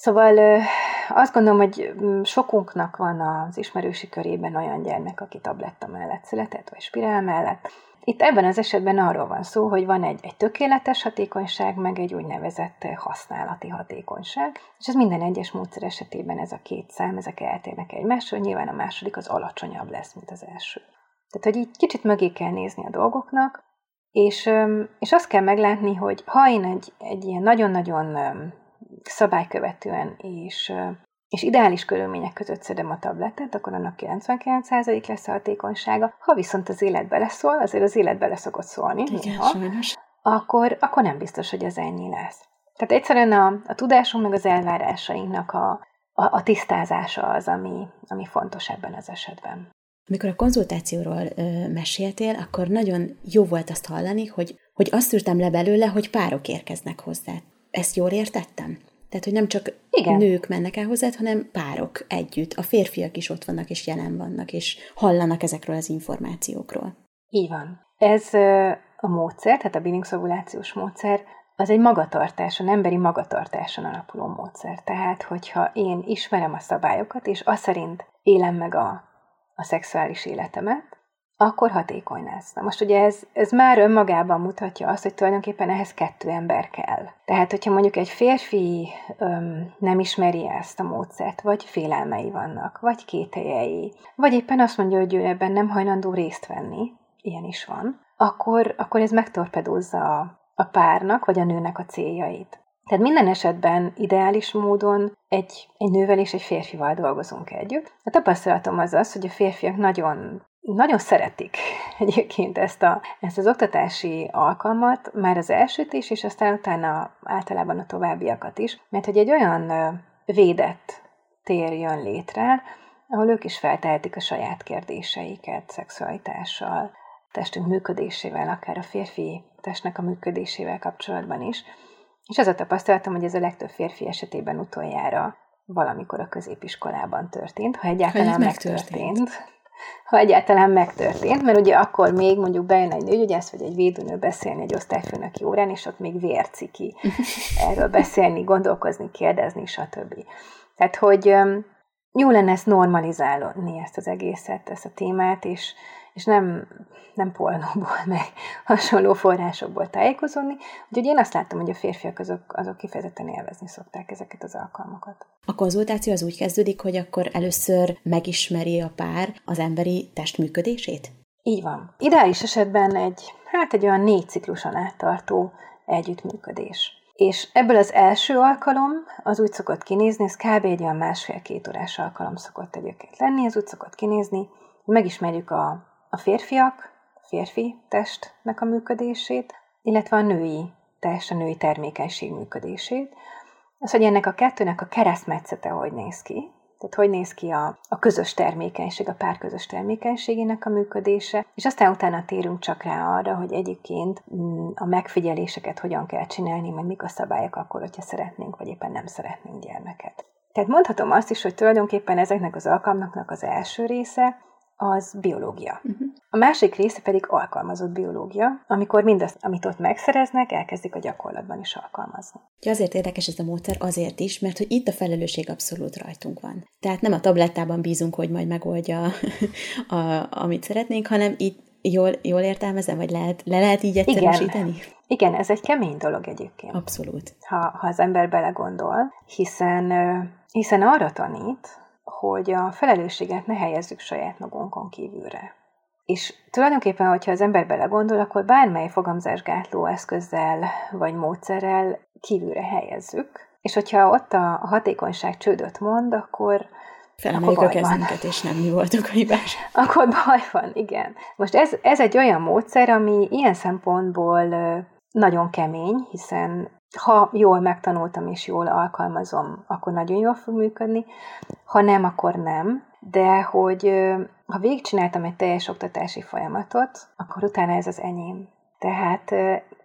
Szóval azt gondolom, hogy sokunknak van az ismerősi körében olyan gyermek, aki tabletta mellett született, vagy spirál mellett. Itt ebben az esetben arról van szó, hogy van egy, egy tökéletes hatékonyság, meg egy úgynevezett használati hatékonyság, és ez minden egyes módszer esetében ez a két szám, ezek eltérnek egymásról, nyilván a második az alacsonyabb lesz, mint az első. Tehát, hogy így kicsit mögé kell nézni a dolgoknak, és, és azt kell meglátni, hogy ha én egy, egy ilyen nagyon-nagyon szabálykövetően és, és ideális körülmények között szedem a tabletet, akkor annak 99% lesz a hatékonysága. Ha viszont az élet beleszól, azért az élet bele szokott szólni, Igen, ha, sajnos. Akkor, akkor nem biztos, hogy ez ennyi lesz. Tehát egyszerűen a, a tudásunk meg az elvárásainknak a, a, a tisztázása az, ami, ami fontos ebben az esetben. Amikor a konzultációról ö, meséltél, akkor nagyon jó volt azt hallani, hogy, hogy azt szűrtem le belőle, hogy párok érkeznek hozzá. Ezt jól értettem? Tehát, hogy nem csak Igen. nők mennek el hozzád, hanem párok együtt. A férfiak is ott vannak, és jelen vannak, és hallanak ezekről az információkról. Így van. Ez a módszer, tehát a bilinkszovulációs módszer, az egy magatartáson, emberi magatartáson alapuló módszer. Tehát, hogyha én ismerem a szabályokat, és azt szerint élem meg a, a szexuális életemet, akkor hatékony lesz. Na most ugye ez, ez már önmagában mutatja azt, hogy tulajdonképpen ehhez kettő ember kell. Tehát, hogyha mondjuk egy férfi öm, nem ismeri ezt a módszert, vagy félelmei vannak, vagy kételjei, vagy éppen azt mondja, hogy ő ebben nem hajlandó részt venni, ilyen is van, akkor, akkor ez megtorpedózza a, a párnak, vagy a nőnek a céljait. Tehát minden esetben ideális módon egy, egy nővel és egy férfival dolgozunk együtt. A tapasztalatom az az, hogy a férfiak nagyon nagyon szeretik egyébként ezt, a, ezt az oktatási alkalmat, már az elsőt is, és aztán utána általában a továbbiakat is, mert hogy egy olyan védett tér jön létre, ahol ők is feltehetik a saját kérdéseiket szexualitással, testünk működésével, akár a férfi testnek a működésével kapcsolatban is. És az a tapasztalatom, hogy ez a legtöbb férfi esetében utoljára valamikor a középiskolában történt, ha egyáltalán ha megtörtént ha egyáltalán megtörtént, mert ugye akkor még mondjuk bejön egy nőgyógyász vagy egy védőnő beszélni egy osztályfőnöki órán, és ott még vérciki erről beszélni, gondolkozni, kérdezni, stb. Tehát, hogy jó lenne ezt normalizálni, ezt az egészet, ezt a témát, és, és nem, nem pornóból, meg hasonló forrásokból tájékozódni. Úgyhogy én azt láttam, hogy a férfiak azok, azok kifejezetten élvezni szokták ezeket az alkalmakat. A konzultáció az úgy kezdődik, hogy akkor először megismeri a pár az emberi test működését? Így van. Ideális esetben egy, hát egy olyan négy cikluson áttartó együttműködés. És ebből az első alkalom az úgy szokott kinézni, ez kb. egy olyan másfél-két órás alkalom szokott egyébként lenni, ez úgy szokott kinézni, hogy megismerjük a a férfiak, a férfi testnek a működését, illetve a női test, a női termékenység működését. az, hogy ennek a kettőnek a keresztmetszete hogy néz ki, tehát hogy néz ki a, a közös termékenység, a pár közös termékenységének a működése, és aztán utána térünk csak rá arra, hogy egyébként mm, a megfigyeléseket hogyan kell csinálni, meg mik a szabályok akkor, hogyha szeretnénk, vagy éppen nem szeretnénk gyermeket. Tehát mondhatom azt is, hogy tulajdonképpen ezeknek az alkalmaknak az első része az biológia. Uh-huh. A másik része pedig alkalmazott biológia, amikor mindazt, amit ott megszereznek, elkezdik a gyakorlatban is alkalmazni. Ja, azért érdekes ez a módszer, azért is, mert hogy itt a felelősség abszolút rajtunk van. Tehát nem a tablettában bízunk, hogy majd megoldja, a, amit szeretnénk, hanem itt jól, jól értelmezem, vagy lehet, le lehet így egyszerűsíteni? Igen. Igen, ez egy kemény dolog egyébként. Abszolút. Ha, ha az ember belegondol, hiszen, hiszen arra tanít, hogy a felelősséget ne helyezzük saját magunkon kívülre. És tulajdonképpen, hogyha az ember belegondol, akkor bármely fogamzásgátló eszközzel vagy módszerrel kívülre helyezzük, és hogyha ott a hatékonyság csődöt mond, akkor Felemeljük a kezünket, és nem mi voltunk a hibás. Akkor baj van, igen. Most ez, ez egy olyan módszer, ami ilyen szempontból nagyon kemény, hiszen ha jól megtanultam és jól alkalmazom, akkor nagyon jól fog működni, ha nem, akkor nem. De hogy ha végigcsináltam egy teljes oktatási folyamatot, akkor utána ez az enyém. Tehát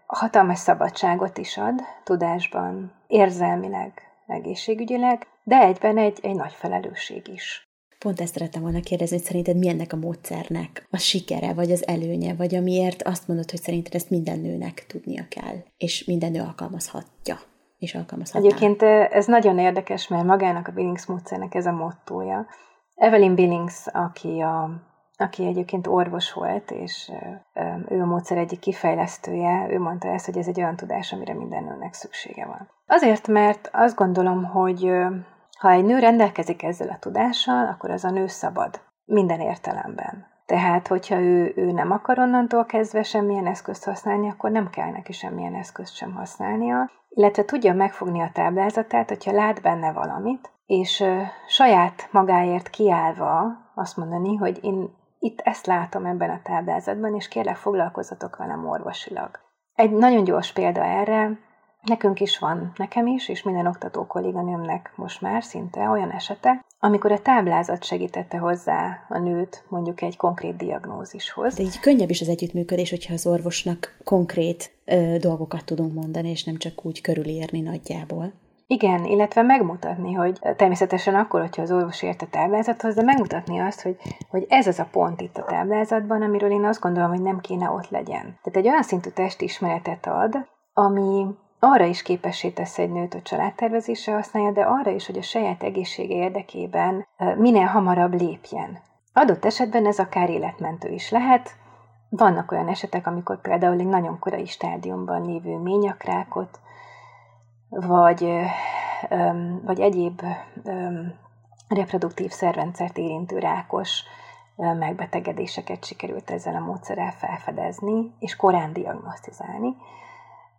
hatalmas szabadságot is ad tudásban, érzelmileg, egészségügyileg, de egyben egy, egy nagy felelősség is. Pont ezt szerettem volna kérdezni, hogy szerinted mi ennek a módszernek a sikere, vagy az előnye, vagy amiért azt mondod, hogy szerinted ezt minden nőnek tudnia kell, és minden nő alkalmazhatja, és alkalmazhatja. Egyébként ez nagyon érdekes, mert magának a Billings módszernek ez a mottója. Evelyn Billings, aki a aki egyébként orvos volt, és ő a módszer egyik kifejlesztője, ő mondta ezt, hogy ez egy olyan tudás, amire minden nőnek szüksége van. Azért, mert azt gondolom, hogy ha egy nő rendelkezik ezzel a tudással, akkor az a nő szabad. Minden értelemben. Tehát, hogyha ő, ő nem akar onnantól kezdve semmilyen eszközt használni, akkor nem kell neki semmilyen eszközt sem használnia, illetve tudja megfogni a táblázatát, hogyha lát benne valamit, és ö, saját magáért kiállva azt mondani, hogy én itt ezt látom ebben a táblázatban, és kérlek foglalkozzatok velem orvosilag. Egy nagyon gyors példa erre, Nekünk is van, nekem is, és minden oktató kolléganőmnek most már szinte olyan esete, amikor a táblázat segítette hozzá a nőt mondjuk egy konkrét diagnózishoz. De így könnyebb is az együttműködés, hogyha az orvosnak konkrét ö, dolgokat tudunk mondani, és nem csak úgy körülírni nagyjából. Igen, illetve megmutatni, hogy természetesen akkor, hogyha az orvos ért a táblázathoz, de megmutatni azt, hogy, hogy ez az a pont itt a táblázatban, amiről én azt gondolom, hogy nem kéne ott legyen. Tehát egy olyan szintű testismeretet ad, ami arra is képessé tesz egy nőt, hogy családtervezésre használja, de arra is, hogy a saját egészsége érdekében minél hamarabb lépjen. Adott esetben ez akár életmentő is lehet. Vannak olyan esetek, amikor például egy nagyon korai stádiumban lévő ményakrákot, vagy, vagy egyéb reproduktív szervrendszert érintő rákos megbetegedéseket sikerült ezzel a módszerrel felfedezni, és korán diagnosztizálni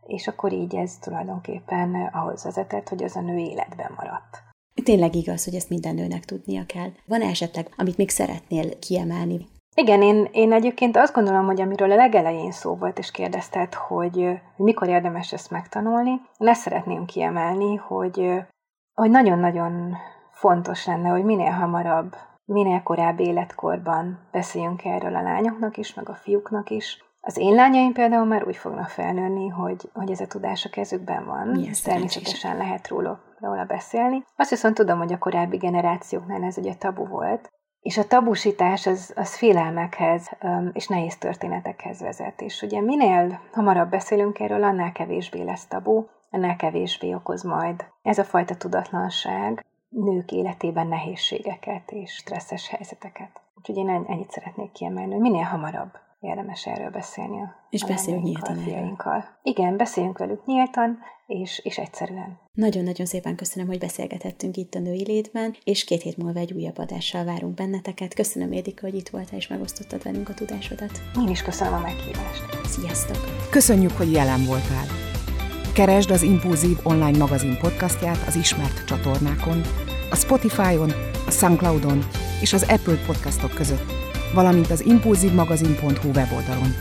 és akkor így ez tulajdonképpen ahhoz vezetett, hogy az a nő életben maradt. Tényleg igaz, hogy ezt minden nőnek tudnia kell. Van -e esetleg, amit még szeretnél kiemelni? Igen, én, én egyébként azt gondolom, hogy amiről a legelején szó volt, és kérdezted, hogy, hogy mikor érdemes ezt megtanulni, ezt szeretném kiemelni, hogy, hogy nagyon-nagyon fontos lenne, hogy minél hamarabb, minél korábbi életkorban beszéljünk erről a lányoknak is, meg a fiúknak is, az én lányaim például már úgy fognak felnőni, hogy, hogy ez a tudás a kezükben van. Milyen Természetesen lehet róla, róla beszélni. Azt viszont tudom, hogy a korábbi generációknál ez ugye tabu volt, és a tabusítás az, az félelmekhez és nehéz történetekhez vezet. És ugye minél hamarabb beszélünk erről, annál kevésbé lesz tabu, annál kevésbé okoz majd ez a fajta tudatlanság nők életében nehézségeket és stresszes helyzeteket. Úgyhogy én ennyit szeretnék kiemelni, hogy minél hamarabb érdemes erről beszélni a És beszéljünk nyíltan erről. Igen, beszéljünk velük nyíltan, és, és egyszerűen. Nagyon-nagyon szépen köszönöm, hogy beszélgethettünk itt a Női Létben, és két hét múlva egy újabb adással várunk benneteket. Köszönöm, Édika, hogy itt voltál és megosztottad velünk a tudásodat. Én is köszönöm a meghívást. Sziasztok! Köszönjük, hogy jelen voltál! Keresd az Impulzív online magazin podcastját az ismert csatornákon, a Spotify-on, a Soundcloud-on és az Apple podcastok között valamint az impulzívmagazin.hu weboldalon.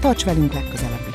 Tarts velünk legközelebb!